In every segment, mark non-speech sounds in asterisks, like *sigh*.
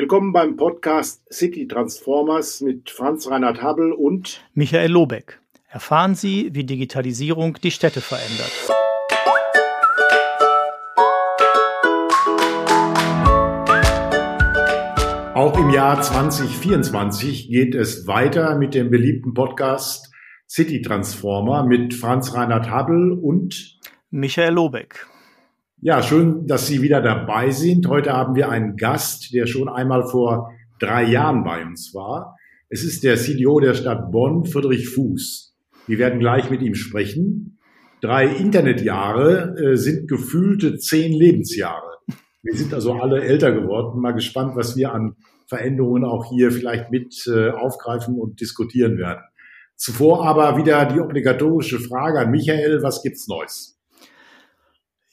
Willkommen beim Podcast City Transformers mit Franz Reinhard Habel und Michael Lobeck. Erfahren Sie, wie Digitalisierung die Städte verändert. Auch im Jahr 2024 geht es weiter mit dem beliebten Podcast City Transformer mit Franz Reinhard Habel und Michael Lobeck. Ja, schön, dass Sie wieder dabei sind. Heute haben wir einen Gast, der schon einmal vor drei Jahren bei uns war. Es ist der CDO der Stadt Bonn, Friedrich Fuß. Wir werden gleich mit ihm sprechen. Drei Internetjahre äh, sind gefühlte zehn Lebensjahre. Wir sind also alle älter geworden. Mal gespannt, was wir an Veränderungen auch hier vielleicht mit äh, aufgreifen und diskutieren werden. Zuvor aber wieder die obligatorische Frage an Michael. Was gibt's Neues?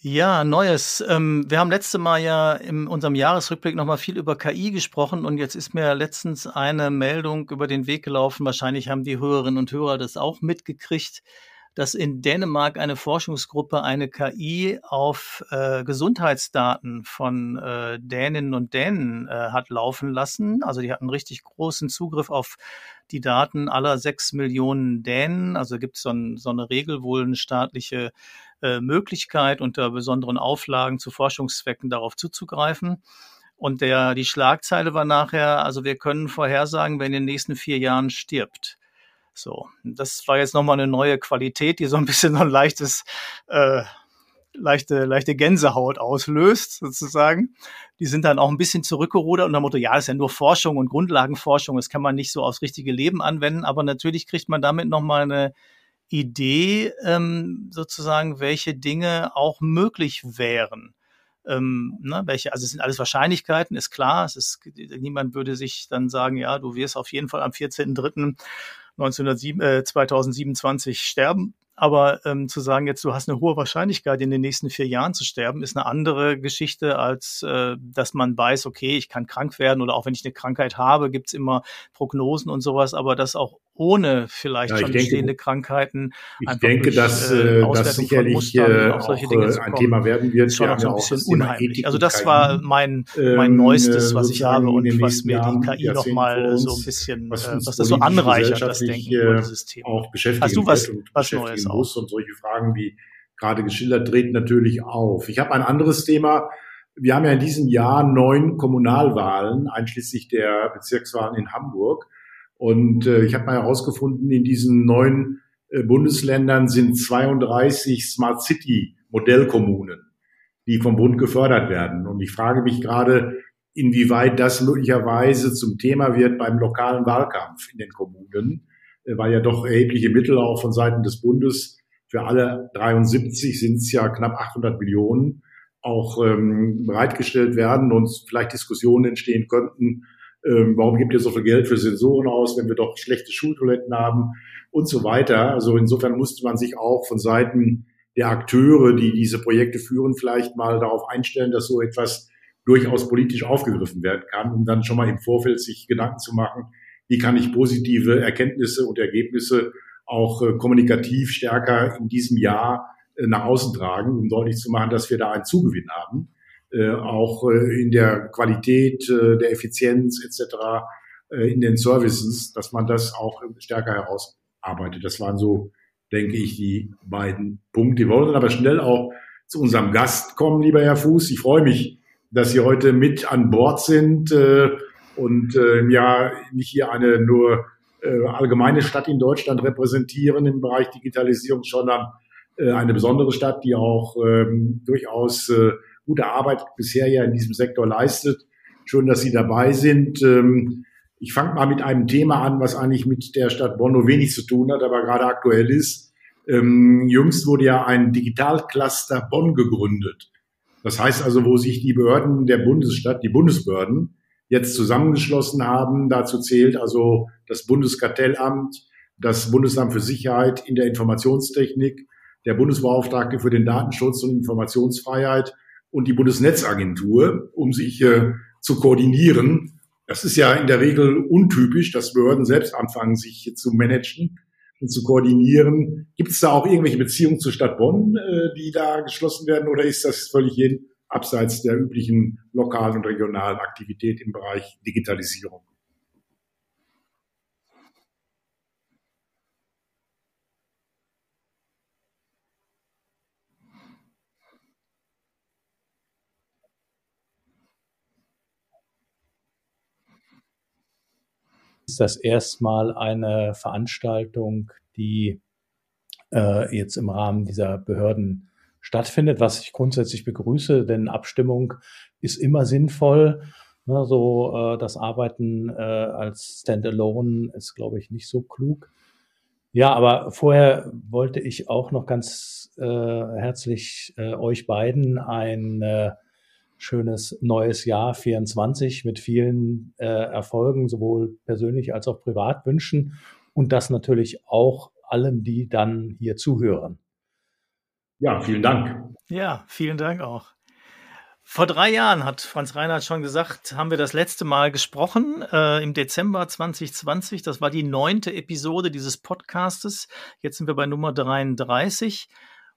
Ja, Neues. Ähm, wir haben letzte Mal ja in unserem Jahresrückblick nochmal viel über KI gesprochen und jetzt ist mir letztens eine Meldung über den Weg gelaufen. Wahrscheinlich haben die Hörerinnen und Hörer das auch mitgekriegt, dass in Dänemark eine Forschungsgruppe eine KI auf äh, Gesundheitsdaten von äh, Däninnen und Dänen äh, hat laufen lassen. Also die hatten richtig großen Zugriff auf die Daten aller sechs Millionen Dänen. Also gibt es so, ein, so eine Regel, wohl eine staatliche äh, Möglichkeit, unter besonderen Auflagen zu Forschungszwecken darauf zuzugreifen. Und der, die Schlagzeile war nachher, also wir können vorhersagen, wer in den nächsten vier Jahren stirbt. So, das war jetzt nochmal eine neue Qualität, die so ein bisschen so ein leichtes, äh, leichte, leichte Gänsehaut auslöst, sozusagen. Die sind dann auch ein bisschen zurückgerudert unter dem Motto, ja, das ist ja nur Forschung und Grundlagenforschung, das kann man nicht so aufs richtige Leben anwenden, aber natürlich kriegt man damit nochmal eine Idee, ähm, sozusagen, welche Dinge auch möglich wären. Ähm, ne, welche, also es sind alles Wahrscheinlichkeiten, ist klar. Es ist, niemand würde sich dann sagen, ja, du wirst auf jeden Fall am 14.03.2027 äh, 2027 sterben. Aber ähm, zu sagen, jetzt du hast eine hohe Wahrscheinlichkeit, in den nächsten vier Jahren zu sterben, ist eine andere Geschichte, als äh, dass man weiß, okay, ich kann krank werden oder auch wenn ich eine Krankheit habe, gibt's immer Prognosen und sowas, aber das auch ohne vielleicht ja, schon denke, bestehende Krankheiten. Ich denke, dass äh, äh das sicherlich äh, auch, auch ein Thema werden wird. Schon auch so ein bisschen unheimlich. Also das war mein, mein ähm, Neuestes, was ich habe und was mir die KI nochmal so ein bisschen, was, äh, was das so anreichert, das Denken über dieses Thema. Auch beschäftigen Hast du was, was Neues muss und solche Fragen wie gerade geschildert treten natürlich auf. Ich habe ein anderes Thema. Wir haben ja in diesem Jahr neun Kommunalwahlen, einschließlich der Bezirkswahlen in Hamburg. Und äh, ich habe mal herausgefunden, in diesen neun äh, Bundesländern sind 32 Smart City Modellkommunen, die vom Bund gefördert werden. Und ich frage mich gerade, inwieweit das möglicherweise zum Thema wird beim lokalen Wahlkampf in den Kommunen, äh, weil ja doch erhebliche Mittel auch von Seiten des Bundes für alle 73 sind es ja knapp 800 Millionen auch ähm, bereitgestellt werden und vielleicht Diskussionen entstehen könnten, ähm, warum gibt ihr so viel Geld für Sensoren aus, wenn wir doch schlechte Schultoiletten haben und so weiter. Also insofern musste man sich auch von Seiten der Akteure, die diese Projekte führen, vielleicht mal darauf einstellen, dass so etwas durchaus politisch aufgegriffen werden kann, um dann schon mal im Vorfeld sich Gedanken zu machen, wie kann ich positive Erkenntnisse und Ergebnisse auch äh, kommunikativ stärker in diesem Jahr äh, nach außen tragen, um deutlich zu machen, dass wir da einen Zugewinn haben äh, auch äh, in der Qualität, äh, der Effizienz etc., äh, in den Services, dass man das auch stärker herausarbeitet. Das waren so, denke ich, die beiden Punkte. Wir wollen aber schnell auch zu unserem Gast kommen, lieber Herr Fuß. Ich freue mich, dass Sie heute mit an Bord sind und ja nicht hier eine nur allgemeine Stadt in Deutschland repräsentieren im Bereich Digitalisierung, sondern eine besondere Stadt, die auch ähm, durchaus gute Arbeit bisher ja in diesem Sektor leistet. Schön, dass Sie dabei sind. Ähm, ich fange mal mit einem Thema an, was eigentlich mit der Stadt Bonn nur wenig zu tun hat, aber gerade aktuell ist. Ähm, jüngst wurde ja ein Digitalcluster Bonn gegründet. Das heißt also, wo sich die Behörden der Bundesstadt, die Bundesbehörden, jetzt zusammengeschlossen haben. Dazu zählt also das Bundeskartellamt, das Bundesamt für Sicherheit in der Informationstechnik, der Bundesbeauftragte für den Datenschutz und Informationsfreiheit und die Bundesnetzagentur, um sich äh, zu koordinieren. Das ist ja in der Regel untypisch, dass Behörden selbst anfangen, sich zu managen und zu koordinieren. Gibt es da auch irgendwelche Beziehungen zur Stadt Bonn, äh, die da geschlossen werden, oder ist das völlig abseits der üblichen lokalen und regionalen Aktivität im Bereich Digitalisierung. Ist das erstmal eine Veranstaltung, die äh, jetzt im Rahmen dieser Behörden stattfindet, was ich grundsätzlich begrüße, denn Abstimmung ist immer sinnvoll. Ne, so äh, das Arbeiten äh, als Standalone ist, glaube ich, nicht so klug. Ja, aber vorher wollte ich auch noch ganz äh, herzlich äh, euch beiden ein äh, schönes neues Jahr 24 mit vielen äh, Erfolgen, sowohl persönlich als auch privat wünschen und das natürlich auch allen, die dann hier zuhören. Ja, vielen Dank. Ja, vielen Dank auch. Vor drei Jahren hat Franz Reinhardt schon gesagt, haben wir das letzte Mal gesprochen, äh, im Dezember 2020. Das war die neunte Episode dieses Podcastes. Jetzt sind wir bei Nummer 33.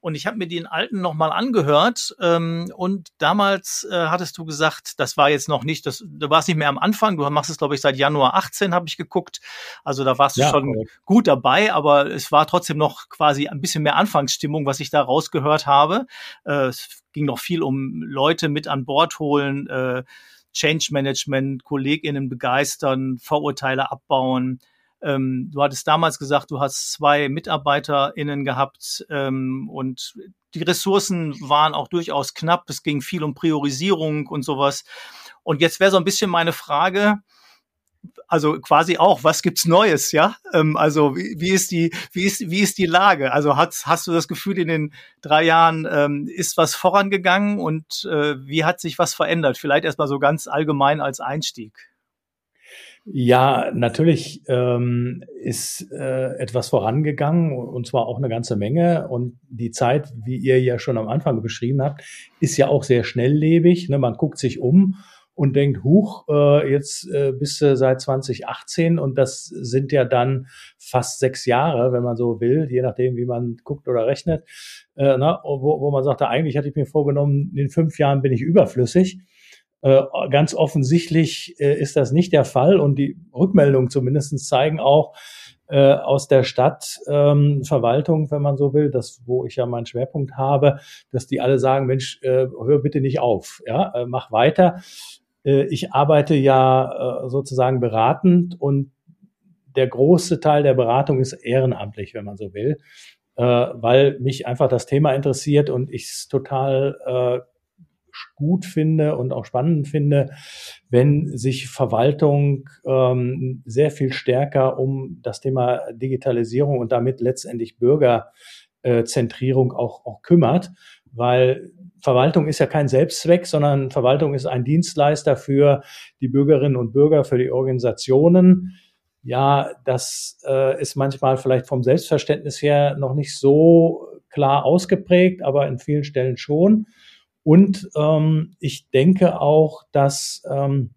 Und ich habe mir den alten nochmal angehört. Ähm, und damals äh, hattest du gesagt, das war jetzt noch nicht, das, du warst nicht mehr am Anfang. Du machst es, glaube ich, seit Januar 18, habe ich geguckt. Also da warst du ja, schon okay. gut dabei, aber es war trotzdem noch quasi ein bisschen mehr Anfangsstimmung, was ich da rausgehört habe. Äh, es ging noch viel um Leute mit an Bord holen, äh, Change Management, KollegInnen begeistern, Vorurteile abbauen. Ähm, du hattest damals gesagt, du hast zwei MitarbeiterInnen gehabt ähm, und die Ressourcen waren auch durchaus knapp. Es ging viel um Priorisierung und sowas. Und jetzt wäre so ein bisschen meine Frage, also quasi auch, was gibt's Neues, ja? Ähm, also wie, wie ist die, wie ist, wie ist die Lage? Also hast, hast du das Gefühl, in den drei Jahren ähm, ist was vorangegangen und äh, wie hat sich was verändert? Vielleicht erstmal so ganz allgemein als Einstieg. Ja, natürlich ähm, ist äh, etwas vorangegangen und zwar auch eine ganze Menge. Und die Zeit, wie ihr ja schon am Anfang beschrieben habt, ist ja auch sehr schnelllebig. Ne? Man guckt sich um und denkt, huch, äh, jetzt äh, bist du seit 2018 und das sind ja dann fast sechs Jahre, wenn man so will, je nachdem, wie man guckt oder rechnet, äh, na, wo, wo man sagt, eigentlich hatte ich mir vorgenommen, in fünf Jahren bin ich überflüssig. Äh, ganz offensichtlich äh, ist das nicht der Fall und die Rückmeldungen zumindest zeigen auch äh, aus der Stadtverwaltung, ähm, wenn man so will, das, wo ich ja meinen Schwerpunkt habe, dass die alle sagen, Mensch, äh, hör bitte nicht auf, ja, äh, mach weiter. Äh, ich arbeite ja äh, sozusagen beratend und der große Teil der Beratung ist ehrenamtlich, wenn man so will, äh, weil mich einfach das Thema interessiert und ich es total äh, gut finde und auch spannend finde, wenn sich Verwaltung ähm, sehr viel stärker um das Thema Digitalisierung und damit letztendlich Bürgerzentrierung auch, auch kümmert, weil Verwaltung ist ja kein Selbstzweck, sondern Verwaltung ist ein Dienstleister für die Bürgerinnen und Bürger, für die Organisationen. Ja, das äh, ist manchmal vielleicht vom Selbstverständnis her noch nicht so klar ausgeprägt, aber in vielen Stellen schon. Und ähm, ich denke auch, dass ähm,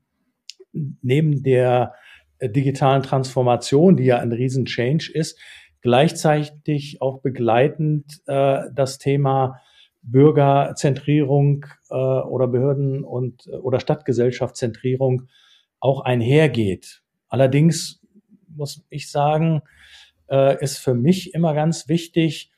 neben der äh, digitalen Transformation, die ja ein Riesen-Change ist, gleichzeitig auch begleitend äh, das Thema Bürgerzentrierung äh, oder Behörden und äh, oder Stadtgesellschaftszentrierung auch einhergeht. Allerdings muss ich sagen, äh, ist für mich immer ganz wichtig,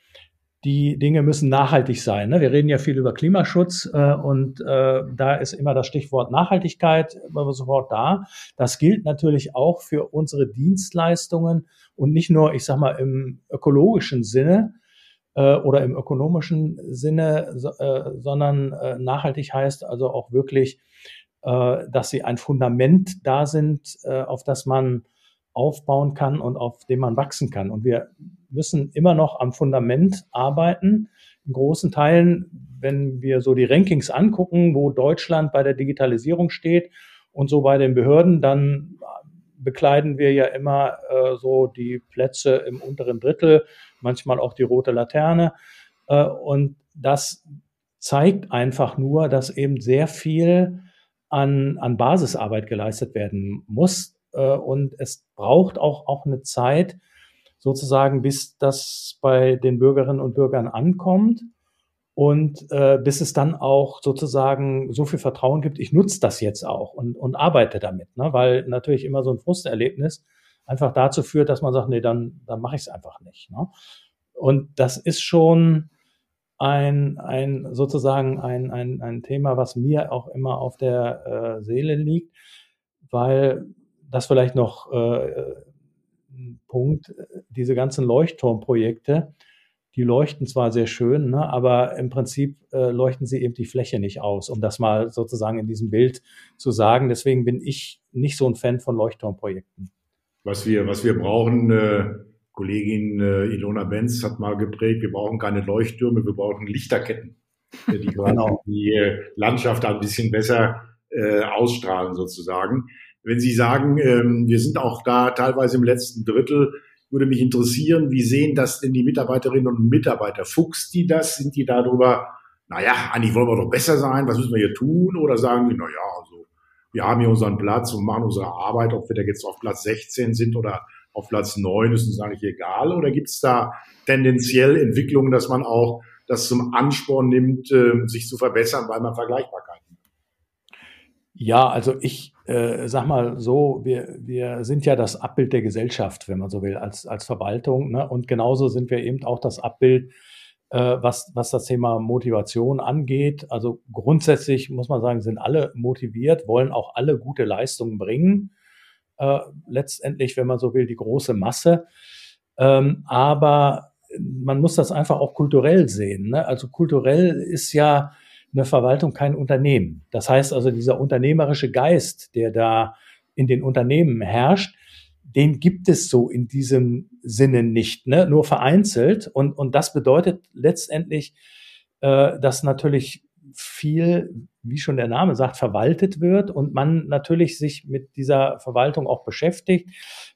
die Dinge müssen nachhaltig sein. Ne? Wir reden ja viel über Klimaschutz äh, und äh, da ist immer das Stichwort Nachhaltigkeit immer sofort da. Das gilt natürlich auch für unsere Dienstleistungen und nicht nur, ich sag mal, im ökologischen Sinne äh, oder im ökonomischen Sinne, so, äh, sondern äh, nachhaltig heißt also auch wirklich, äh, dass sie ein Fundament da sind, äh, auf das man aufbauen kann und auf dem man wachsen kann. Und wir müssen immer noch am Fundament arbeiten. In großen Teilen, wenn wir so die Rankings angucken, wo Deutschland bei der Digitalisierung steht und so bei den Behörden, dann bekleiden wir ja immer äh, so die Plätze im unteren Drittel, manchmal auch die rote Laterne. Äh, und das zeigt einfach nur, dass eben sehr viel an, an Basisarbeit geleistet werden muss. Äh, und es braucht auch, auch eine Zeit, sozusagen, bis das bei den Bürgerinnen und Bürgern ankommt. Und äh, bis es dann auch sozusagen so viel Vertrauen gibt, ich nutze das jetzt auch und, und arbeite damit, ne? weil natürlich immer so ein Frusterlebnis einfach dazu führt, dass man sagt, nee, dann, dann mache ich es einfach nicht. Ne? Und das ist schon ein, ein sozusagen ein, ein, ein Thema, was mir auch immer auf der äh, Seele liegt, weil das vielleicht noch äh, Punkt, diese ganzen Leuchtturmprojekte, die leuchten zwar sehr schön, ne, aber im Prinzip äh, leuchten sie eben die Fläche nicht aus, um das mal sozusagen in diesem Bild zu sagen. Deswegen bin ich nicht so ein Fan von Leuchtturmprojekten. Was wir, was wir brauchen, äh, Kollegin äh, Ilona Benz hat mal geprägt, wir brauchen keine Leuchttürme, wir brauchen Lichterketten, *laughs* die genau. die äh, Landschaft ein bisschen besser äh, ausstrahlen sozusagen. Wenn Sie sagen, ähm, wir sind auch da teilweise im letzten Drittel, würde mich interessieren, wie sehen das denn die Mitarbeiterinnen und Mitarbeiter? Fuchst die das? Sind die darüber, naja, eigentlich wollen wir doch besser sein, was müssen wir hier tun? Oder sagen die, naja, also, wir haben hier unseren Platz und machen unsere Arbeit, ob wir da jetzt auf Platz 16 sind oder auf Platz 9, ist uns eigentlich egal? Oder gibt es da tendenziell Entwicklungen, dass man auch das zum Ansporn nimmt, äh, sich zu verbessern, weil man Vergleichbarkeit? Ja, also ich äh, sag mal so, wir, wir sind ja das Abbild der Gesellschaft, wenn man so will, als, als Verwaltung. Ne? Und genauso sind wir eben auch das Abbild, äh, was, was das Thema Motivation angeht. Also grundsätzlich muss man sagen, sind alle motiviert, wollen auch alle gute Leistungen bringen. Äh, letztendlich, wenn man so will, die große Masse. Ähm, aber man muss das einfach auch kulturell sehen. Ne? Also kulturell ist ja eine Verwaltung kein Unternehmen. Das heißt also, dieser unternehmerische Geist, der da in den Unternehmen herrscht, den gibt es so in diesem Sinne nicht, ne? nur vereinzelt. Und, und das bedeutet letztendlich, äh, dass natürlich viel, wie schon der Name sagt, verwaltet wird und man natürlich sich mit dieser Verwaltung auch beschäftigt,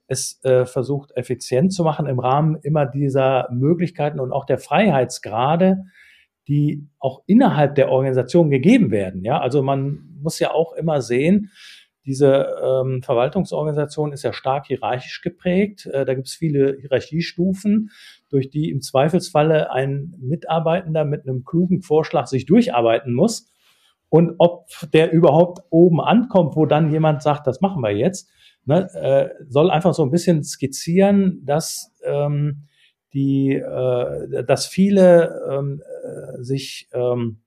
es äh, versucht effizient zu machen im Rahmen immer dieser Möglichkeiten und auch der Freiheitsgrade, die auch innerhalb der Organisation gegeben werden. Ja, also man muss ja auch immer sehen, diese ähm, Verwaltungsorganisation ist ja stark hierarchisch geprägt. Äh, da gibt es viele Hierarchiestufen, durch die im Zweifelsfalle ein Mitarbeitender mit einem klugen Vorschlag sich durcharbeiten muss. Und ob der überhaupt oben ankommt, wo dann jemand sagt, das machen wir jetzt, ne, äh, soll einfach so ein bisschen skizzieren, dass ähm, die, äh, dass viele ähm, sich ähm,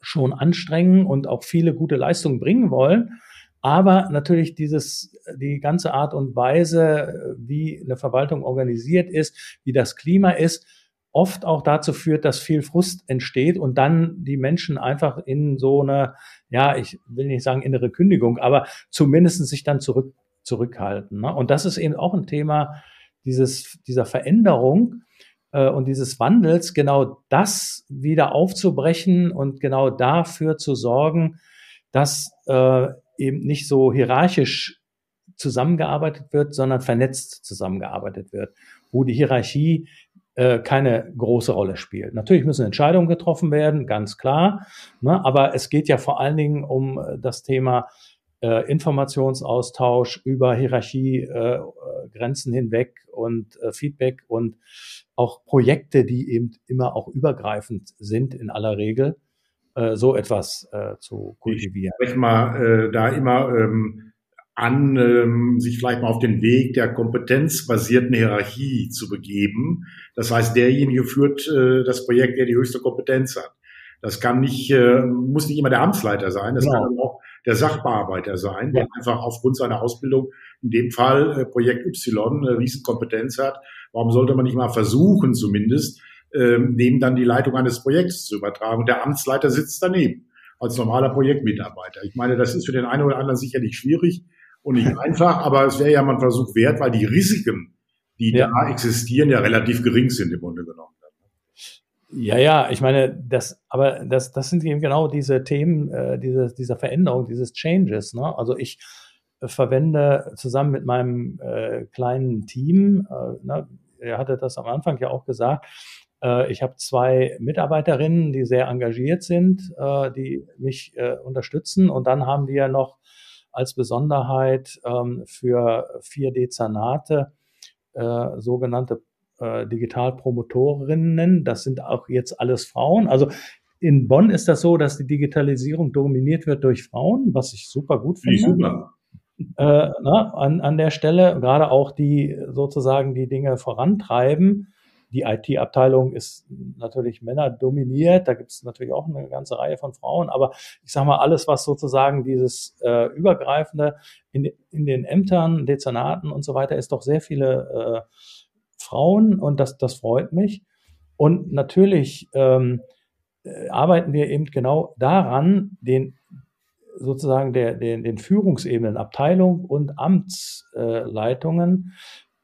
schon anstrengen und auch viele gute Leistungen bringen wollen. Aber natürlich dieses, die ganze Art und Weise, wie eine Verwaltung organisiert ist, wie das Klima ist, oft auch dazu führt, dass viel Frust entsteht und dann die Menschen einfach in so eine, ja, ich will nicht sagen innere Kündigung, aber zumindest sich dann zurück, zurückhalten. Ne? Und das ist eben auch ein Thema, dieses, dieser Veränderung und dieses Wandels, genau das wieder aufzubrechen und genau dafür zu sorgen, dass äh, eben nicht so hierarchisch zusammengearbeitet wird, sondern vernetzt zusammengearbeitet wird, wo die Hierarchie äh, keine große Rolle spielt. Natürlich müssen Entscheidungen getroffen werden, ganz klar, ne, aber es geht ja vor allen Dingen um äh, das Thema äh, Informationsaustausch über Hierarchiegrenzen äh, hinweg und äh, Feedback und auch Projekte, die eben immer auch übergreifend sind in aller Regel, äh, so etwas äh, zu kultivieren. Ich spreche mal äh, da immer ähm, an, ähm, sich vielleicht mal auf den Weg der kompetenzbasierten Hierarchie zu begeben. Das heißt, derjenige führt äh, das Projekt, der die höchste Kompetenz hat. Das kann nicht, äh, muss nicht immer der Amtsleiter sein, das genau. kann auch der Sachbearbeiter sein, der einfach aufgrund seiner Ausbildung, in dem Fall äh, Projekt Y, eine Riesenkompetenz hat. Warum sollte man nicht mal versuchen, zumindest, ähm, dem dann die Leitung eines Projekts zu übertragen? Und der Amtsleiter sitzt daneben als normaler Projektmitarbeiter. Ich meine, das ist für den einen oder anderen sicherlich schwierig und nicht *laughs* einfach, aber es wäre ja mal ein Versuch wert, weil die Risiken, die ja. da existieren, ja relativ gering sind im Grunde genommen. Ja, ja, ich meine, das, aber das, das sind eben genau diese Themen, äh, diese, dieser Veränderung, dieses Changes. Ne? Also ich äh, verwende zusammen mit meinem äh, kleinen Team, äh, ne, er hatte das am Anfang ja auch gesagt, äh, ich habe zwei Mitarbeiterinnen, die sehr engagiert sind, äh, die mich äh, unterstützen. Und dann haben wir noch als Besonderheit ähm, für vier Dezernate äh, sogenannte äh, Digitalpromotorinnen. Das sind auch jetzt alles Frauen. Also in Bonn ist das so, dass die Digitalisierung dominiert wird durch Frauen, was ich super gut finde. Super. Äh, na, an, an der Stelle, gerade auch die sozusagen die Dinge vorantreiben. Die IT-Abteilung ist natürlich männerdominiert, da gibt es natürlich auch eine ganze Reihe von Frauen, aber ich sage mal, alles, was sozusagen dieses äh, Übergreifende in, in den Ämtern, Dezernaten und so weiter, ist doch sehr viele äh, Frauen und das, das freut mich. Und natürlich ähm, äh, arbeiten wir eben genau daran, den sozusagen der, den, den Führungsebenen, Abteilung und Amtsleitungen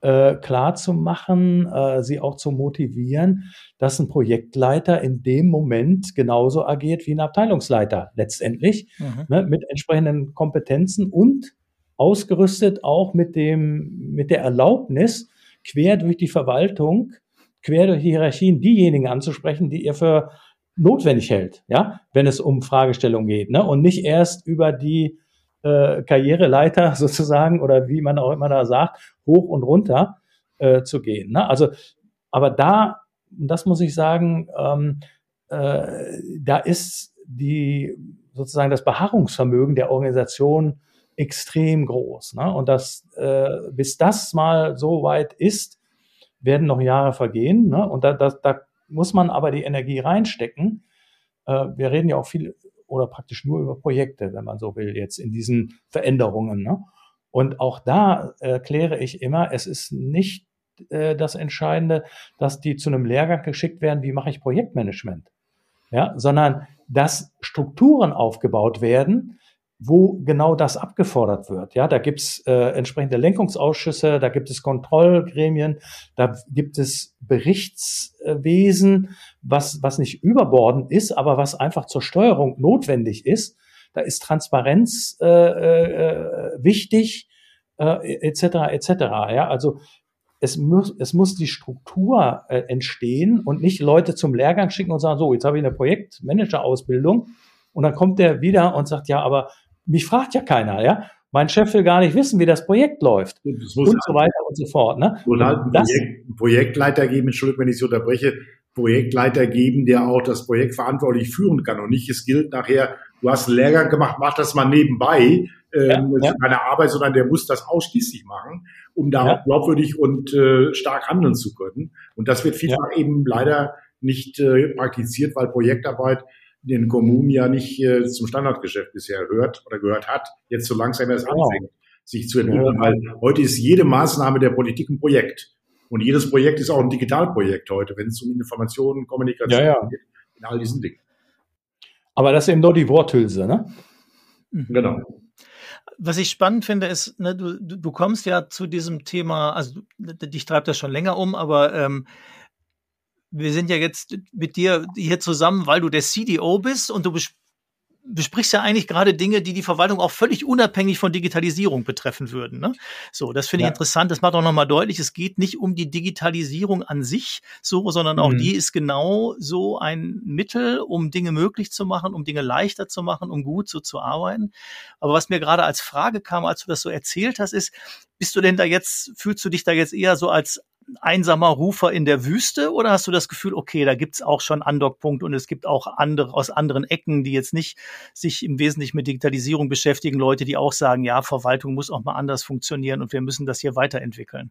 äh, klar zu machen, äh, sie auch zu motivieren, dass ein Projektleiter in dem Moment genauso agiert wie ein Abteilungsleiter letztendlich, mhm. ne, mit entsprechenden Kompetenzen und ausgerüstet auch mit dem, mit der Erlaubnis, quer durch die Verwaltung, quer durch die Hierarchien diejenigen anzusprechen, die ihr für notwendig hält, ja, wenn es um Fragestellungen geht, ne? Und nicht erst über die äh, Karriereleiter *laughs* sozusagen oder wie man auch immer da sagt, hoch und runter äh, zu gehen. Ne? Also, aber da, das muss ich sagen, ähm, äh, da ist die sozusagen das Beharrungsvermögen der Organisation extrem groß. Ne? Und das, äh, bis das mal so weit ist, werden noch Jahre vergehen. Ne? Und da, da, da muss man aber die Energie reinstecken. Äh, wir reden ja auch viel oder praktisch nur über Projekte, wenn man so will, jetzt in diesen Veränderungen. Ne? Und auch da erkläre ich immer, es ist nicht äh, das Entscheidende, dass die zu einem Lehrgang geschickt werden, wie mache ich Projektmanagement, ja, sondern dass Strukturen aufgebaut werden, wo genau das abgefordert wird. Ja, da gibt's äh, entsprechende Lenkungsausschüsse, da gibt es Kontrollgremien, da gibt es Berichtswesen, was, was nicht überbordend ist, aber was einfach zur Steuerung notwendig ist. Da ist Transparenz äh, äh, wichtig, äh, etc. etc. Ja, also es muss, es muss die Struktur äh, entstehen und nicht Leute zum Lehrgang schicken und sagen, so, jetzt habe ich eine Projektmanager-Ausbildung und dann kommt der wieder und sagt, ja, aber mich fragt ja keiner, ja. Mein Chef will gar nicht wissen, wie das Projekt läuft. Und, und so halt weiter und so fort. Ne? Und halt einen Projekt, Projektleiter geben, Entschuldigung, wenn ich so unterbreche, Projektleiter geben, der auch das Projekt verantwortlich führen kann. Und nicht, es gilt nachher, du hast einen Lehrgang gemacht, mach das mal nebenbei. Ähm, ja, ja. keine Arbeit, sondern der muss das ausschließlich machen, um da ja. glaubwürdig und äh, stark handeln zu können. Und das wird vielfach eben leider nicht äh, praktiziert, weil Projektarbeit den Kommunen ja nicht äh, zum Standardgeschäft bisher hört oder gehört hat, jetzt so langsam erst genau. anfängt, sich zu entwickeln. Weil heute ist jede Maßnahme der Politik ein Projekt. Und jedes Projekt ist auch ein Digitalprojekt heute, wenn es um Informationen, Kommunikation ja, ja. geht, in all diesen Dingen. Aber das ist eben nur die Worthülse, ne? Mhm. Genau. Was ich spannend finde, ist, ne, du, du kommst ja zu diesem Thema, also dich treibt das schon länger um, aber ähm, wir sind ja jetzt mit dir hier zusammen, weil du der CDO bist und du besprichst ja eigentlich gerade Dinge, die die Verwaltung auch völlig unabhängig von Digitalisierung betreffen würden. Ne? So, das finde ich interessant. Das macht auch nochmal deutlich, es geht nicht um die Digitalisierung an sich so, sondern auch mhm. die ist genau so ein Mittel, um Dinge möglich zu machen, um Dinge leichter zu machen, um gut so zu arbeiten. Aber was mir gerade als Frage kam, als du das so erzählt hast, ist, bist du denn da jetzt, fühlst du dich da jetzt eher so als einsamer Rufer in der Wüste oder hast du das Gefühl, okay, da gibt's auch schon Andockpunkte und es gibt auch andere aus anderen Ecken, die jetzt nicht sich im Wesentlichen mit Digitalisierung beschäftigen, Leute, die auch sagen, ja, Verwaltung muss auch mal anders funktionieren und wir müssen das hier weiterentwickeln?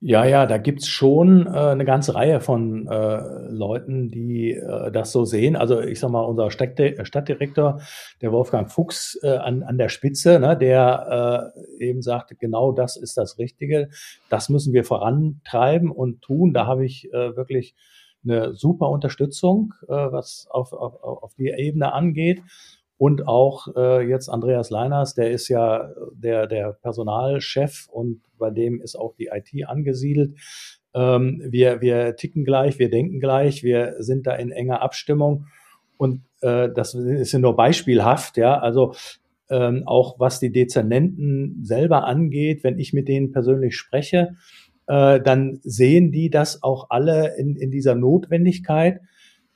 Ja, ja, da gibt's schon äh, eine ganze Reihe von äh, Leuten, die äh, das so sehen. Also ich sag mal, unser Stadtdi Stadtdirektor, der Wolfgang Fuchs äh, an, an der Spitze, ne, der äh, eben sagte, genau das ist das Richtige. Das müssen wir vorantreiben und tun. Da habe ich äh, wirklich eine super Unterstützung, äh, was auf, auf, auf die Ebene angeht. Und auch äh, jetzt Andreas Leiners, der ist ja der, der Personalchef und bei dem ist auch die IT angesiedelt. Ähm, wir, wir ticken gleich, wir denken gleich, wir sind da in enger Abstimmung. Und äh, das ist ja nur beispielhaft, ja. Also ähm, auch was die Dezernenten selber angeht, wenn ich mit denen persönlich spreche, äh, dann sehen die das auch alle in, in dieser Notwendigkeit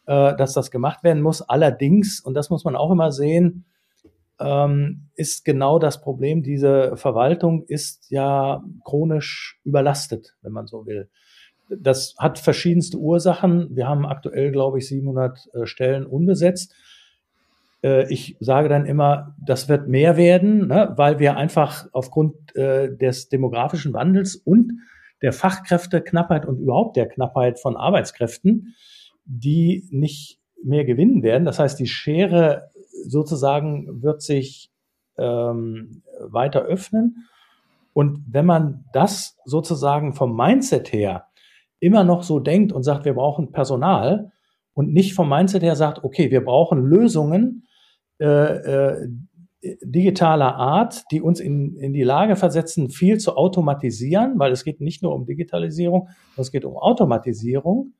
äh, dass das gemacht werden muss. Allerdings, und das muss man auch immer sehen, ähm, ist genau das Problem. Diese Verwaltung ist ja chronisch überlastet, wenn man so will. Das hat verschiedenste Ursachen. Wir haben aktuell, glaube ich, 700 äh, Stellen unbesetzt. Äh, ich sage dann immer, das wird mehr werden, ne, weil wir einfach aufgrund äh, des demografischen Wandels und der Fachkräfteknappheit und überhaupt der Knappheit von Arbeitskräften, die nicht mehr gewinnen werden. Das heißt, die Schere sozusagen wird sich ähm, weiter öffnen. Und wenn man das sozusagen vom Mindset her immer noch so denkt und sagt, wir brauchen Personal und nicht vom Mindset her sagt, okay, wir brauchen Lösungen äh, äh, digitaler Art, die uns in, in die Lage versetzen, viel zu automatisieren, weil es geht nicht nur um Digitalisierung, es geht um Automatisierung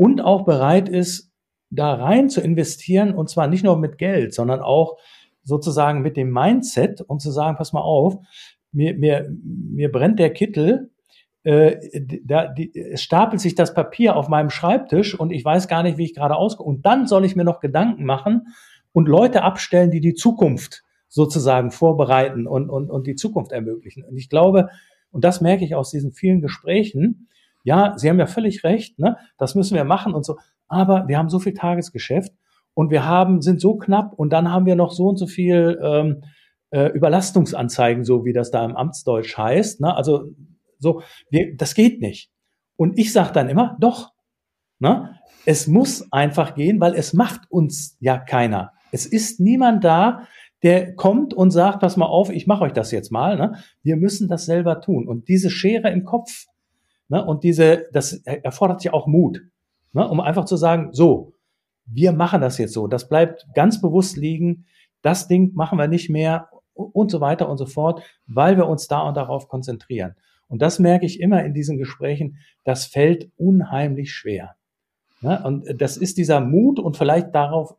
und auch bereit ist, da rein zu investieren und zwar nicht nur mit Geld, sondern auch sozusagen mit dem Mindset und zu sagen, pass mal auf, mir, mir, mir brennt der Kittel, äh, da, die, es stapelt sich das Papier auf meinem Schreibtisch und ich weiß gar nicht, wie ich gerade auskomme. Und dann soll ich mir noch Gedanken machen und Leute abstellen, die die Zukunft sozusagen vorbereiten und, und, und die Zukunft ermöglichen. Und ich glaube, und das merke ich aus diesen vielen Gesprächen, ja, Sie haben ja völlig recht, ne? das müssen wir machen und so aber wir haben so viel Tagesgeschäft und wir haben, sind so knapp und dann haben wir noch so und so viel ähm, äh, Überlastungsanzeigen, so wie das da im Amtsdeutsch heißt. Ne? Also so, wir, das geht nicht. Und ich sage dann immer, doch, ne? es muss einfach gehen, weil es macht uns ja keiner. Es ist niemand da, der kommt und sagt, pass mal auf, ich mache euch das jetzt mal. Ne? Wir müssen das selber tun. Und diese Schere im Kopf ne? und diese, das erfordert ja auch Mut. Ne, um einfach zu sagen, so, wir machen das jetzt so, das bleibt ganz bewusst liegen, das Ding machen wir nicht mehr und so weiter und so fort, weil wir uns da und darauf konzentrieren. Und das merke ich immer in diesen Gesprächen, das fällt unheimlich schwer. Ne? Und das ist dieser Mut und vielleicht darauf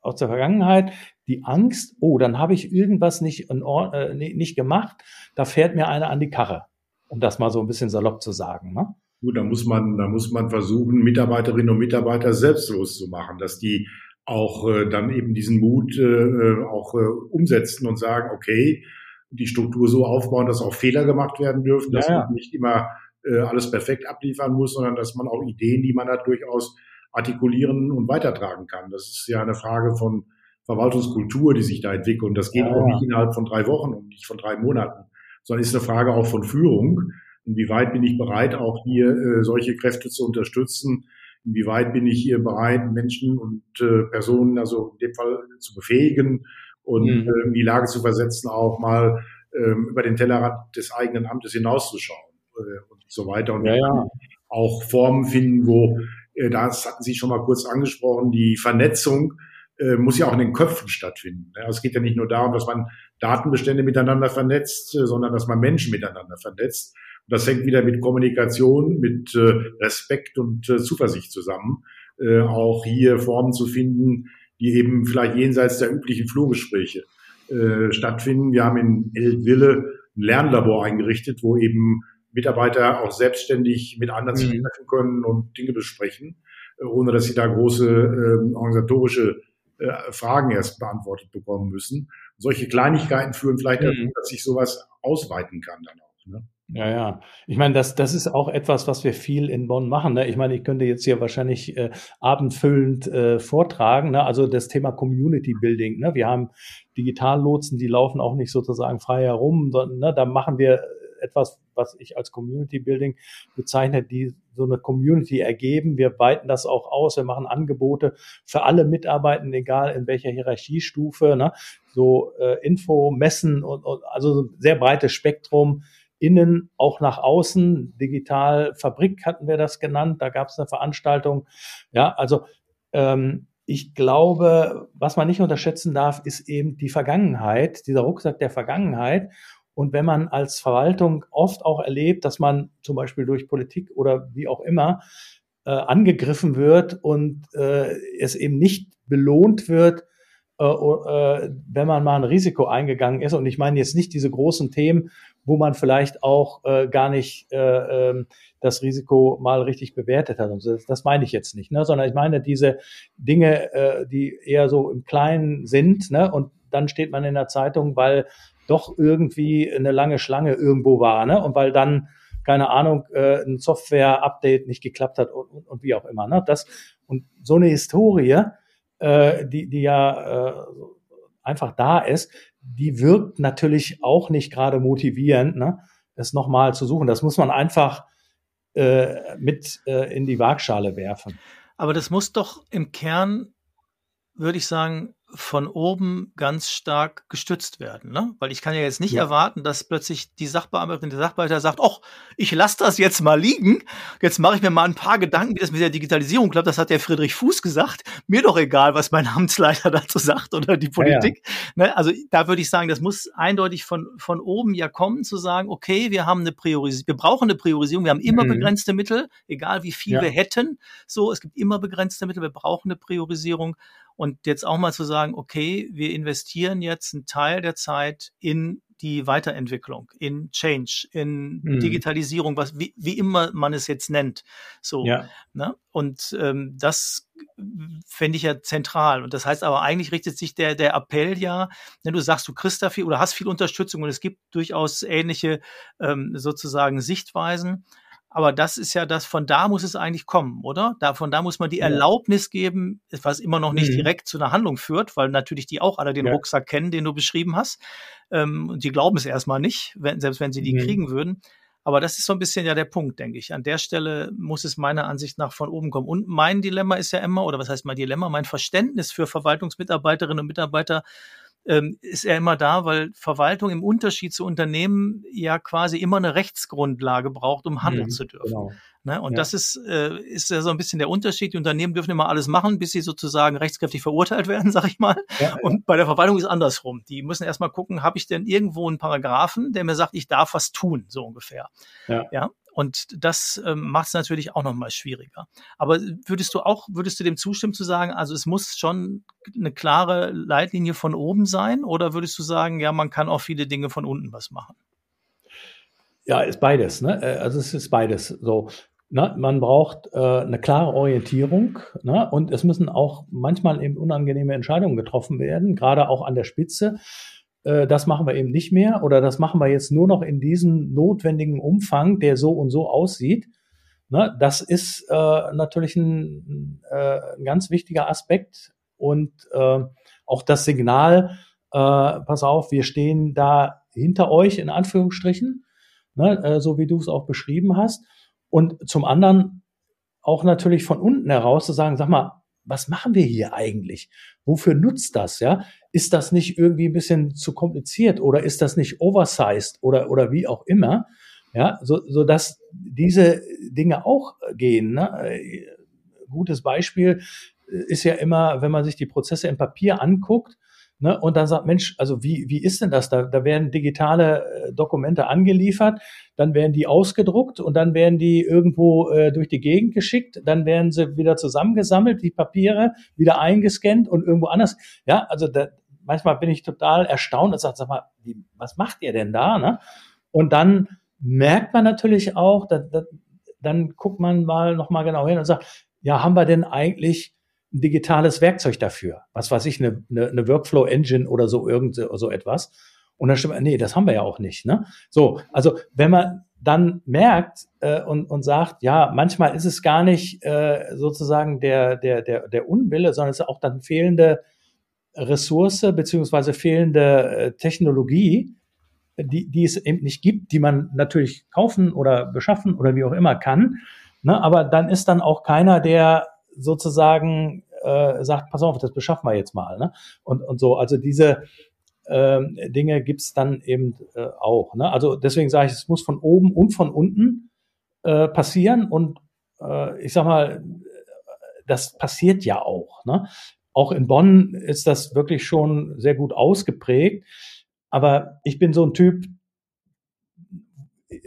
aus der Vergangenheit die Angst, oh, dann habe ich irgendwas nicht, in äh, nicht gemacht, da fährt mir einer an die Karre, um das mal so ein bisschen salopp zu sagen. Ne? Gut, da muss man, da muss man versuchen, Mitarbeiterinnen und Mitarbeiter selbstlos zu machen, dass die auch äh, dann eben diesen Mut äh, auch äh, umsetzen und sagen, okay, die Struktur so aufbauen, dass auch Fehler gemacht werden dürfen, dass ja, ja. man nicht immer äh, alles perfekt abliefern muss, sondern dass man auch Ideen, die man hat, durchaus artikulieren und weitertragen kann. Das ist ja eine Frage von Verwaltungskultur, die sich da entwickelt. Und das geht ja, auch nicht innerhalb von drei Wochen und nicht von drei Monaten, sondern ist eine Frage auch von Führung. Inwieweit bin ich bereit, auch hier äh, solche Kräfte zu unterstützen? Inwieweit bin ich hier bereit, Menschen und äh, Personen, also in dem Fall zu befähigen und mhm. äh, in die Lage zu versetzen, auch mal ähm, über den Tellerrand des eigenen Amtes hinauszuschauen äh, und so weiter. Und ja, ja. auch Formen finden, wo, äh, das hatten Sie schon mal kurz angesprochen, die Vernetzung äh, muss ja auch in den Köpfen stattfinden. Ja, es geht ja nicht nur darum, dass man Datenbestände miteinander vernetzt, äh, sondern dass man Menschen miteinander vernetzt. Das hängt wieder mit Kommunikation, mit äh, Respekt und Zuversicht zusammen. Auch hier Formen zu finden, die eben vielleicht jenseits der üblichen Flurgespräche stattfinden. Wir haben in Eltville ein Lernlabor eingerichtet, wo eben Mitarbeiter auch selbstständig mit anderen mhm. treffen können und Dinge besprechen, ohne dass sie da große äh, organisatorische äh, Fragen erst beantwortet bekommen müssen. Solche Kleinigkeiten führen vielleicht mhm. dazu, dass sich sowas ausweiten kann dann auch. Ne? Ja, ja. Ich meine, das, das ist auch etwas, was wir viel in Bonn machen. Ne? Ich meine, ich könnte jetzt hier wahrscheinlich äh, abendfüllend äh, vortragen. Ne? Also das Thema Community Building. Ne? Wir haben Digitallotsen, die laufen auch nicht sozusagen frei herum, sondern ne, da machen wir etwas, was ich als Community Building bezeichne, die so eine Community ergeben. Wir weiten das auch aus. Wir machen Angebote für alle Mitarbeitenden, egal in welcher Hierarchiestufe. Ne? So äh, Info, Messen und, und also so ein sehr breites Spektrum innen auch nach außen. Digital Fabrik hatten wir das genannt. Da gab es eine Veranstaltung. Ja, also ähm, ich glaube, was man nicht unterschätzen darf, ist eben die Vergangenheit, dieser Rucksack der Vergangenheit. Und wenn man als Verwaltung oft auch erlebt, dass man zum Beispiel durch Politik oder wie auch immer äh, angegriffen wird und äh, es eben nicht belohnt wird, äh, äh, wenn man mal ein Risiko eingegangen ist. Und ich meine jetzt nicht diese großen Themen, wo man vielleicht auch äh, gar nicht äh, äh, das Risiko mal richtig bewertet hat. Und das, das meine ich jetzt nicht, ne? sondern ich meine diese Dinge, äh, die eher so im Kleinen sind. Ne? Und dann steht man in der Zeitung, weil doch irgendwie eine lange Schlange irgendwo war. Ne? Und weil dann keine Ahnung, äh, ein Software-Update nicht geklappt hat und, und, und, wie auch immer. Ne? Das, und so eine Historie, äh, die, die ja äh, einfach da ist, die wirkt natürlich auch nicht gerade motivierend, ne? das nochmal zu suchen. Das muss man einfach äh, mit äh, in die Waagschale werfen. Aber das muss doch im Kern, würde ich sagen, von oben ganz stark gestützt werden, ne? Weil ich kann ja jetzt nicht ja. erwarten, dass plötzlich die Sachbearbeiterin, der Sachbearbeiter sagt, ach, ich lasse das jetzt mal liegen. Jetzt mache ich mir mal ein paar Gedanken, wie das mit der Digitalisierung klappt. Das hat der Friedrich Fuß gesagt. Mir doch egal, was mein *laughs* Amtsleiter dazu sagt oder die Politik. Ja, ja. Ne? Also da würde ich sagen, das muss eindeutig von von oben ja kommen, zu sagen, okay, wir haben eine Priorisierung, wir brauchen eine Priorisierung. Wir haben immer mhm. begrenzte Mittel, egal wie viel wir hätten. So, es gibt immer begrenzte Mittel. Wir brauchen eine Priorisierung. Und jetzt auch mal zu sagen, okay, wir investieren jetzt einen Teil der Zeit in die Weiterentwicklung, in Change, in mhm. Digitalisierung, was wie, wie immer man es jetzt nennt. So. Ja. Ne? Und ähm, das fände ich ja zentral. Und das heißt aber, eigentlich richtet sich der, der Appell ja, wenn du sagst, du kriegst da viel oder hast viel Unterstützung und es gibt durchaus ähnliche ähm, sozusagen Sichtweisen. Aber das ist ja das, von da muss es eigentlich kommen, oder? Da, von da muss man die Erlaubnis geben, was immer noch nicht mhm. direkt zu einer Handlung führt, weil natürlich die auch alle den ja. Rucksack kennen, den du beschrieben hast. Ähm, und die glauben es erstmal nicht, wenn, selbst wenn sie die mhm. kriegen würden. Aber das ist so ein bisschen ja der Punkt, denke ich. An der Stelle muss es meiner Ansicht nach von oben kommen. Und mein Dilemma ist ja immer, oder was heißt mein Dilemma? Mein Verständnis für Verwaltungsmitarbeiterinnen und Mitarbeiter ähm, ist er immer da, weil Verwaltung im Unterschied zu Unternehmen ja quasi immer eine Rechtsgrundlage braucht, um handeln mhm, zu dürfen. Genau. Ne? Und ja. das ist, äh, ist ja so ein bisschen der Unterschied. Die Unternehmen dürfen immer alles machen, bis sie sozusagen rechtskräftig verurteilt werden, *laughs* sag ich mal. Ja, und ja. bei der Verwaltung ist andersrum. Die müssen erstmal gucken, habe ich denn irgendwo einen Paragraphen, der mir sagt, ich darf was tun, so ungefähr. Ja. ja? Und das ähm, macht es natürlich auch nochmal schwieriger. Aber würdest du auch, würdest du dem zustimmen zu sagen, also es muss schon eine klare Leitlinie von oben sein? Oder würdest du sagen, ja, man kann auch viele Dinge von unten was machen? Ja, ist beides. Ne? Äh, also es ist beides. So, ne? man braucht äh, eine klare Orientierung ne? und es müssen auch manchmal eben unangenehme Entscheidungen getroffen werden, gerade auch an der Spitze. Äh, das machen wir eben nicht mehr oder das machen wir jetzt nur noch in diesem notwendigen Umfang, der so und so aussieht. Ne, das ist äh, natürlich ein, äh, ein, ganz wichtiger Aspekt und äh, auch das Signal, äh, pass auf, wir stehen da hinter euch in Anführungsstrichen, ne, äh, so wie du es auch beschrieben hast. Und zum anderen auch natürlich von unten heraus zu sagen, sag mal, was machen wir hier eigentlich? Wofür nutzt das? Ja, ist das nicht irgendwie ein bisschen zu kompliziert oder ist das nicht oversized oder oder wie auch immer? Ja, so, so dass diese Dinge auch gehen. Ne? Gutes Beispiel ist ja immer, wenn man sich die Prozesse im Papier anguckt, Ne? Und dann sagt, Mensch, also wie, wie ist denn das? Da, da werden digitale äh, Dokumente angeliefert, dann werden die ausgedruckt und dann werden die irgendwo äh, durch die Gegend geschickt, dann werden sie wieder zusammengesammelt, die Papiere, wieder eingescannt und irgendwo anders. Ja, also da, manchmal bin ich total erstaunt und sage, sag mal, wie, was macht ihr denn da? Ne? Und dann merkt man natürlich auch, da, da, dann guckt man mal nochmal genau hin und sagt, ja, haben wir denn eigentlich ein digitales Werkzeug dafür. Was weiß ich, eine, eine, eine Workflow-Engine oder so irgend so etwas. Und dann stimmt, nee, das haben wir ja auch nicht. Ne? So, also wenn man dann merkt äh, und, und sagt, ja, manchmal ist es gar nicht äh, sozusagen der, der, der, der Unwille, sondern es ist auch dann fehlende Ressource beziehungsweise fehlende äh, Technologie, die, die es eben nicht gibt, die man natürlich kaufen oder beschaffen oder wie auch immer kann. Ne? Aber dann ist dann auch keiner, der sozusagen äh, sagt, pass auf, das beschaffen wir jetzt mal. Ne? Und, und so, also diese ähm, Dinge gibt's dann eben äh, auch. Ne? Also deswegen sage ich, es muss von oben und von unten äh, passieren. Und äh, ich sag mal, das passiert ja auch. Ne? Auch in Bonn ist das wirklich schon sehr gut ausgeprägt. Aber ich bin so ein Typ,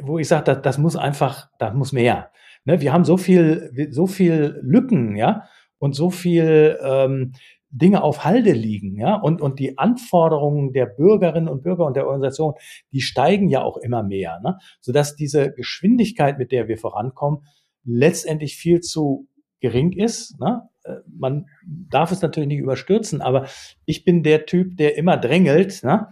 wo ich sage, das, das muss einfach, das muss mehr. Ne? Wir haben so viel, so viel Lücken, ja, und so viel ähm, Dinge auf Halde liegen, ja, und, und die Anforderungen der Bürgerinnen und Bürger und der Organisation, die steigen ja auch immer mehr, ne? sodass diese Geschwindigkeit, mit der wir vorankommen, letztendlich viel zu gering ist. Ne? Äh, man darf es natürlich nicht überstürzen, aber ich bin der Typ, der immer drängelt, ne?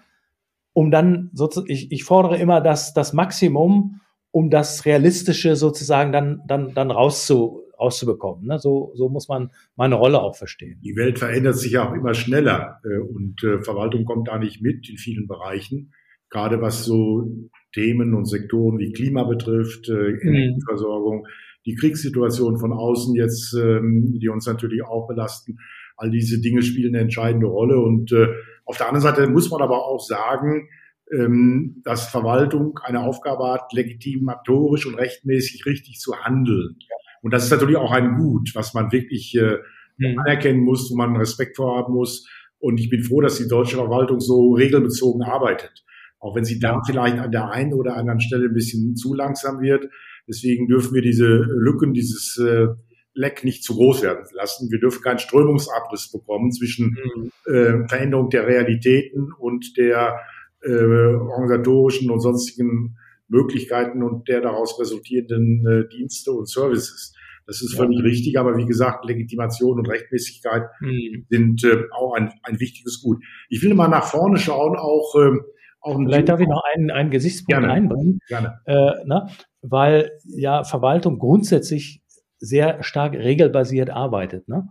um dann sozusagen, ich, ich fordere immer das, das Maximum, um das Realistische sozusagen dann, dann, dann rauszu, rauszubekommen. Ne? So, so muss man meine Rolle auch verstehen. Die Welt verändert sich ja auch immer schneller äh, und äh, Verwaltung kommt da nicht mit in vielen Bereichen. Gerade was so Themen und Sektoren wie Klima betrifft, mhm. Energieversorgung, die Kriegssituation von außen jetzt, ähm, die uns natürlich auch belasten. All diese Dinge spielen eine entscheidende Rolle. Und äh, auf der anderen Seite muss man aber auch sagen, ähm, dass Verwaltung eine Aufgabe hat, legitimatorisch und rechtmäßig richtig zu handeln. Und das ist natürlich auch ein Gut, was man wirklich äh, mhm. anerkennen muss, wo man Respekt vorhaben muss. Und ich bin froh, dass die deutsche Verwaltung so regelbezogen arbeitet. Auch wenn sie dann vielleicht an der einen oder anderen Stelle ein bisschen zu langsam wird. Deswegen dürfen wir diese Lücken, dieses äh, Leck nicht zu groß werden lassen. Wir dürfen keinen Strömungsabriss bekommen zwischen mhm. äh, Veränderung der Realitäten und der äh, organisatorischen und sonstigen Möglichkeiten und der daraus resultierenden äh, Dienste und Services. Das ist völlig ja. richtig, aber wie gesagt, Legitimation und Rechtmäßigkeit mhm. sind äh, auch ein, ein wichtiges Gut. Ich will mal nach vorne schauen, auch, äh, auch Vielleicht darf ich noch einen, einen Gesichtspunkt Gerne. einbringen. Gerne. Äh, na, weil ja Verwaltung grundsätzlich sehr stark regelbasiert arbeitet. Ne?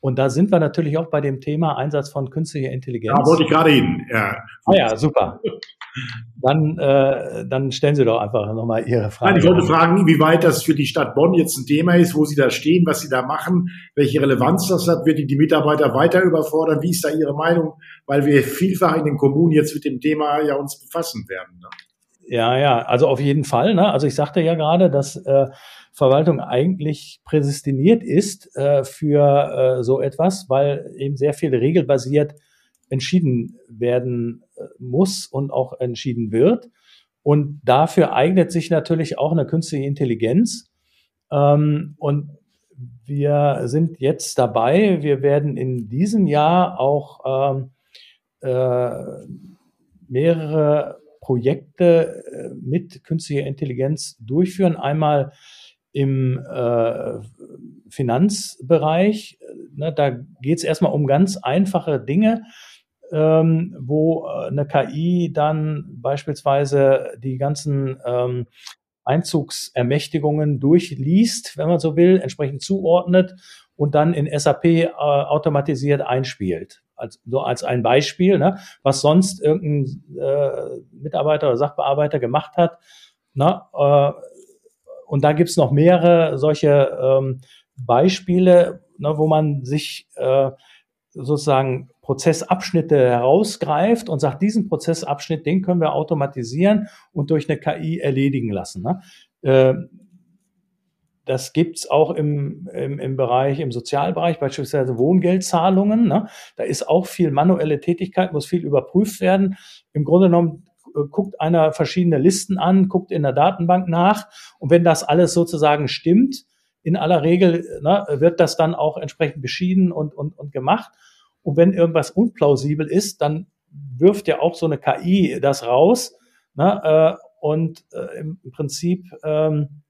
Und da sind wir natürlich auch bei dem Thema Einsatz von künstlicher Intelligenz. Da wollte ich gerade hin. Ja. Ah ja, super. Dann, äh, dann stellen Sie doch einfach nochmal Ihre Frage. Nein, ich wollte fragen, wie weit das für die Stadt Bonn jetzt ein Thema ist, wo Sie da stehen, was Sie da machen, welche Relevanz das hat, wird die, die Mitarbeiter weiter überfordern? Wie ist da Ihre Meinung? Weil wir vielfach in den Kommunen jetzt mit dem Thema ja uns befassen werden. Ne? Ja, ja, also auf jeden Fall. Ne? Also ich sagte ja gerade, dass äh, Verwaltung eigentlich prädestiniert ist äh, für äh, so etwas, weil eben sehr viel regelbasiert entschieden werden äh, muss und auch entschieden wird. Und dafür eignet sich natürlich auch eine künstliche Intelligenz. Ähm, und wir sind jetzt dabei, wir werden in diesem Jahr auch ähm, äh, mehrere Projekte äh, mit künstlicher Intelligenz durchführen. Einmal im äh, Finanzbereich. Ne, da geht es erstmal um ganz einfache Dinge, ähm, wo äh, eine KI dann beispielsweise die ganzen ähm, Einzugsermächtigungen durchliest, wenn man so will, entsprechend zuordnet und dann in SAP äh, automatisiert einspielt. Als, so als ein Beispiel, ne, was sonst irgendein äh, Mitarbeiter oder Sachbearbeiter gemacht hat. Ne, äh, und da gibt's noch mehrere solche ähm, Beispiele, ne, wo man sich äh, sozusagen Prozessabschnitte herausgreift und sagt, diesen Prozessabschnitt, den können wir automatisieren und durch eine KI erledigen lassen. Ne? Äh, das gibt's auch im, im, im Bereich, im Sozialbereich, beispielsweise Wohngeldzahlungen. Ne? Da ist auch viel manuelle Tätigkeit, muss viel überprüft werden. Im Grunde genommen äh, guckt einer verschiedene Listen an, guckt in der Datenbank nach und wenn das alles sozusagen stimmt, in aller Regel ne, wird das dann auch entsprechend beschieden und, und, und gemacht. Und wenn irgendwas unplausibel ist, dann wirft ja auch so eine KI das raus. Ne, äh, und äh, im Prinzip ähm,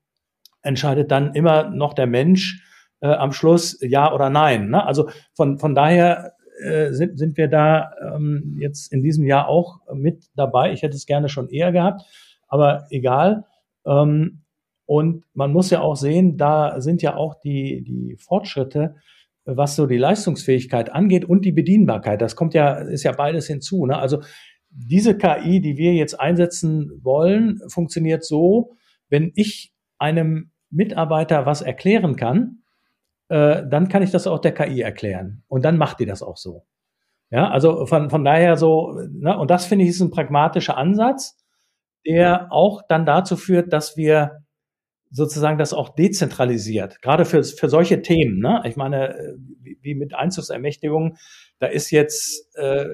entscheidet dann immer noch der Mensch äh, am Schluss ja oder nein. Ne? Also von, von daher äh, sind, sind wir da ähm, jetzt in diesem Jahr auch mit dabei. Ich hätte es gerne schon eher gehabt, aber egal. Ähm, und man muss ja auch sehen, da sind ja auch die, die Fortschritte, was so die Leistungsfähigkeit angeht und die Bedienbarkeit. Das kommt ja, ist ja beides hinzu. Ne? Also diese KI, die wir jetzt einsetzen wollen, funktioniert so, wenn ich einem Mitarbeiter was erklären kann, äh, dann kann ich das auch der KI erklären. Und dann macht die das auch so. Ja, also von, von daher so, ne, und das finde ich ist ein pragmatischer Ansatz, der auch dann dazu führt, dass wir sozusagen das auch dezentralisiert, gerade für, für solche Themen. Ne? Ich meine, wie, wie mit Einzugsermächtigung, da ist jetzt äh,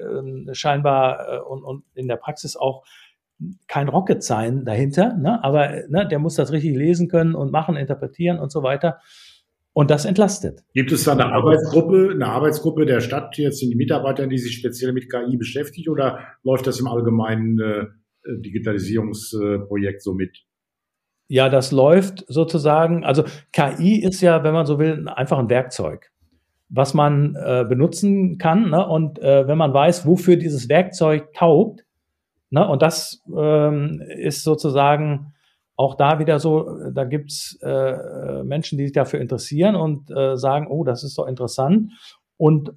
scheinbar äh, und, und in der Praxis auch kein Rocket sein dahinter, ne? aber ne, der muss das richtig lesen können und machen, interpretieren und so weiter. Und das entlastet. Gibt es da eine Arbeitsgruppe, eine Arbeitsgruppe der Stadt, jetzt sind die Mitarbeiter, die sich speziell mit KI beschäftigt oder läuft das im allgemeinen äh, Digitalisierungsprojekt so mit? Ja, das läuft sozusagen, also KI ist ja, wenn man so will, einfach ein Werkzeug, was man äh, benutzen kann. Ne? Und äh, wenn man weiß, wofür dieses Werkzeug taugt, ne? und das ähm, ist sozusagen auch da wieder so, da gibt's äh, Menschen, die sich dafür interessieren und äh, sagen, oh, das ist doch interessant. Und äh,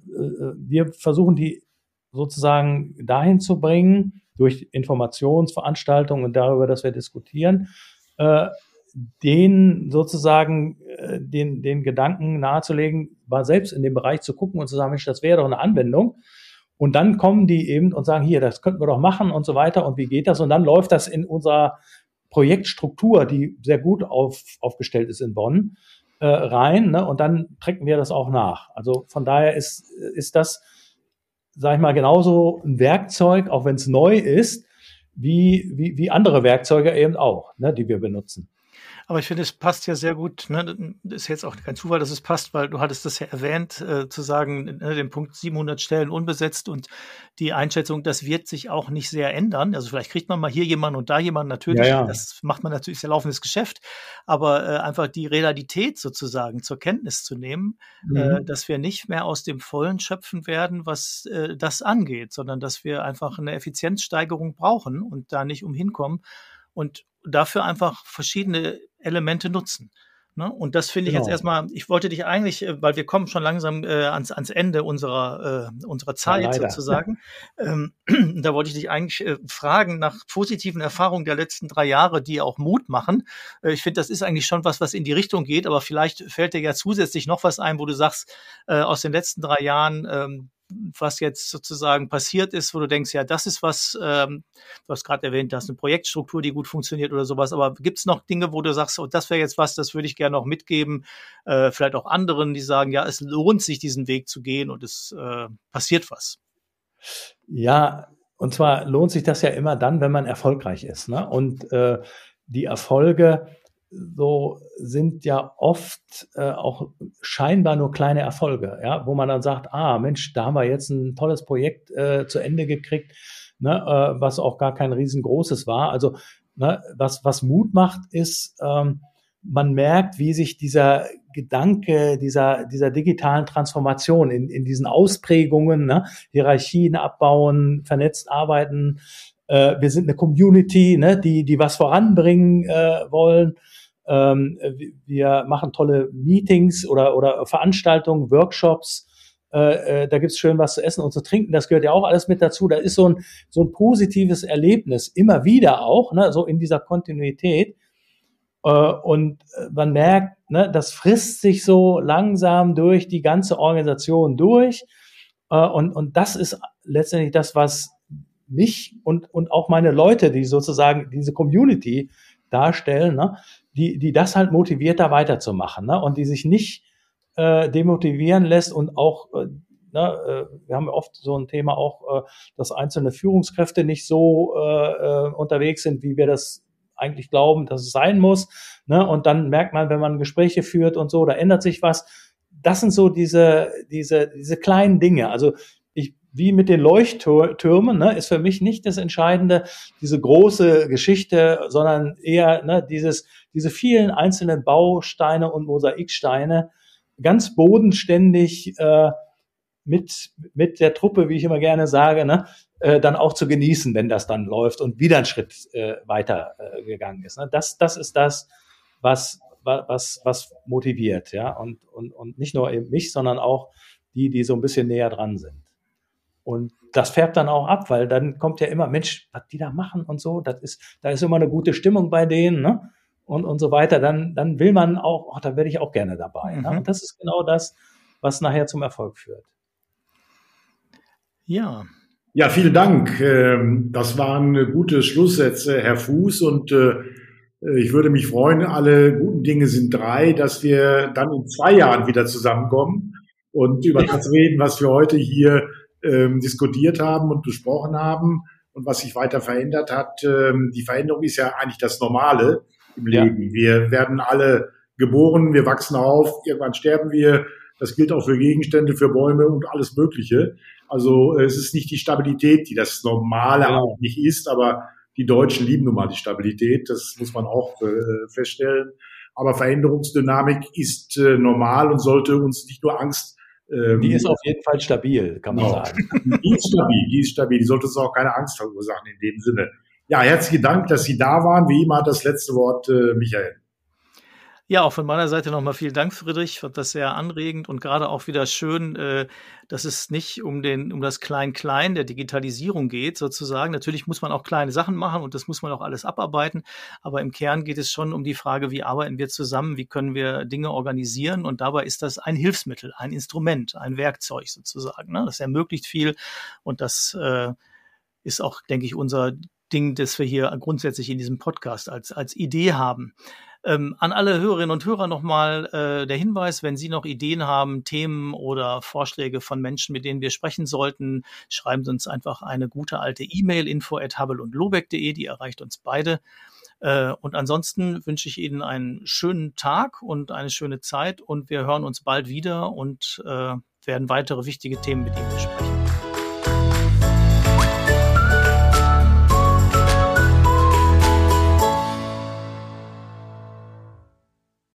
wir versuchen die sozusagen dahin zu bringen, durch Informationsveranstaltungen und darüber, dass wir diskutieren, äh, den sozusagen äh, den, den Gedanken nahezulegen, war selbst in dem Bereich zu gucken und zu sagen, Mensch, das wäre doch eine Anwendung. Und dann kommen die eben und sagen, hier, das könnten wir doch machen und so weiter. Und wie geht das? Und dann läuft das in unserer Projektstruktur, die sehr gut auf, aufgestellt ist in Bonn, äh, rein. Ne? Und dann trecken wir das auch nach. Also von daher ist, ist das, sage ich mal, genauso ein Werkzeug, auch wenn es neu ist, wie, wie, wie andere Werkzeuge eben auch, ne, die wir benutzen. Aber ich finde, es passt ja sehr gut. Ne? Ist jetzt auch kein Zufall, dass es passt, weil du hattest das ja erwähnt, äh, zu sagen, ne, den Punkt 700 Stellen unbesetzt und die Einschätzung, das wird sich auch nicht sehr ändern. Also vielleicht kriegt man mal hier jemanden und da jemanden natürlich. Ja, ja. Das macht man natürlich, ist ja laufendes Geschäft. Aber äh, einfach die Realität sozusagen zur Kenntnis zu nehmen, äh, mhm. äh, dass wir nicht mehr aus dem Vollen schöpfen werden, was äh, das angeht, sondern dass wir einfach eine Effizienzsteigerung brauchen und da nicht umhin kommen. Und dafür einfach verschiedene Elemente nutzen. Ne? Und das finde ich genau. jetzt erstmal, ich wollte dich eigentlich, äh, weil wir kommen schon langsam äh, ans, ans Ende unserer, äh, unserer Zeit ja, sozusagen. *laughs* Ähm, *clears throat* da wollte ich dich eigentlich äh, fragen nach positiven Erfahrungen der letzten drei Jahre, die auch Mut machen. Äh, ich finde, das ist eigentlich schon was, was in die Richtung geht, aber vielleicht fällt dir ja zusätzlich noch was ein, wo du sagst, äh, aus den letzten drei Jahren, ähm, was jetzt sozusagen passiert ist, wo du denkst, ja, das ist was, ähm, du hast gerade erwähnt, das ist eine Projektstruktur, die gut funktioniert oder sowas, aber gibt es noch Dinge, wo du sagst, oh, das wäre jetzt was, das würde ich gerne noch mitgeben, äh, vielleicht auch anderen, die sagen, ja, es lohnt sich, diesen Weg zu gehen und es äh, passiert was? Ja, und zwar lohnt sich das ja immer dann, wenn man erfolgreich ist. Ne? Und äh, die Erfolge, so sind ja oft äh, auch scheinbar nur kleine Erfolge, ja, wo man dann sagt, ah Mensch, da haben wir jetzt ein tolles Projekt äh, zu Ende gekriegt, ne, äh, was auch gar kein riesengroßes war. Also ne, was was Mut macht, ist ähm, man merkt, wie sich dieser Gedanke dieser, dieser digitalen Transformation in, in diesen Ausprägungen, ne, Hierarchien abbauen, vernetzt arbeiten, äh, wir sind eine Community, ne, die, die was voranbringen äh, wollen, ähm, wir machen tolle Meetings oder, oder Veranstaltungen, Workshops. Äh, äh, da gibt's schön was zu essen und zu trinken. Das gehört ja auch alles mit dazu. Da ist so ein, so ein positives Erlebnis, immer wieder auch, ne, so in dieser Kontinuität. Äh, und man merkt, ne, das frisst sich so langsam durch die ganze Organisation durch. Äh, und, und das ist letztendlich das, was mich und, und auch meine Leute, die sozusagen diese Community darstellen, ne, die, die das halt motiviert, da weiterzumachen ne? und die sich nicht äh, demotivieren lässt und auch, äh, ne, äh, wir haben oft so ein Thema auch, äh, dass einzelne Führungskräfte nicht so äh, äh, unterwegs sind, wie wir das eigentlich glauben, dass es sein muss. Ne? Und dann merkt man, wenn man Gespräche führt und so, da ändert sich was. Das sind so diese, diese, diese kleinen Dinge. Also wie mit den Leuchttürmen, ne, ist für mich nicht das Entscheidende, diese große Geschichte, sondern eher ne, dieses, diese vielen einzelnen Bausteine und Mosaiksteine ganz bodenständig äh, mit, mit der Truppe, wie ich immer gerne sage, ne, äh, dann auch zu genießen, wenn das dann läuft und wieder ein Schritt äh, weiter äh, gegangen ist. Ne. Das, das ist das, was, was, was motiviert, ja, und, und, und nicht nur eben mich, sondern auch die, die so ein bisschen näher dran sind. Und das färbt dann auch ab, weil dann kommt ja immer, Mensch, was die da machen und so, das ist, da ist immer eine gute Stimmung bei denen, ne? Und, und so weiter. Dann, dann will man auch, oh, da werde ich auch gerne dabei. Ne? Mhm. Ne? Und das ist genau das, was nachher zum Erfolg führt. Ja. Ja, vielen Dank. Ähm, das waren gute Schlusssätze, Herr Fuß. Und äh, ich würde mich freuen, alle guten Dinge sind drei, dass wir dann in zwei Jahren wieder zusammenkommen und über das reden, was wir heute hier ähm, diskutiert haben und besprochen haben und was sich weiter verändert hat. Ähm, die Veränderung ist ja eigentlich das Normale im Leben. Ja. Wir werden alle geboren, wir wachsen auf, irgendwann sterben wir. Das gilt auch für Gegenstände, für Bäume und alles Mögliche. Also es ist nicht die Stabilität, die das Normale ja. auch nicht ist, aber die Deutschen lieben nun mal die Stabilität. Das muss man auch äh, feststellen. Aber Veränderungsdynamik ist äh, normal und sollte uns nicht nur Angst ähm, die ist auf jeden Fall stabil, kann man genau. sagen. *laughs* Die ist stabil, die ist stabil. Die sollte uns auch keine Angst verursachen in dem Sinne. Ja, herzlichen Dank, dass Sie da waren. Wie immer das letzte Wort, äh, Michael. Ja, auch von meiner Seite nochmal vielen Dank, Friedrich. Fand das sehr anregend und gerade auch wieder schön, äh, dass es nicht um den, um das Klein-Klein der Digitalisierung geht, sozusagen. Natürlich muss man auch kleine Sachen machen und das muss man auch alles abarbeiten. Aber im Kern geht es schon um die Frage, wie arbeiten wir zusammen? Wie können wir Dinge organisieren? Und dabei ist das ein Hilfsmittel, ein Instrument, ein Werkzeug sozusagen. Ne? Das ermöglicht viel und das äh, ist auch, denke ich, unser Ding, das wir hier grundsätzlich in diesem Podcast als, als Idee haben. Ähm, an alle Hörerinnen und Hörer nochmal äh, der Hinweis, wenn Sie noch Ideen haben, Themen oder Vorschläge von Menschen, mit denen wir sprechen sollten, schreiben Sie uns einfach eine gute alte E-Mail info at und lobeck.de, die erreicht uns beide. Äh, und ansonsten wünsche ich Ihnen einen schönen Tag und eine schöne Zeit und wir hören uns bald wieder und äh, werden weitere wichtige Themen mit Ihnen besprechen.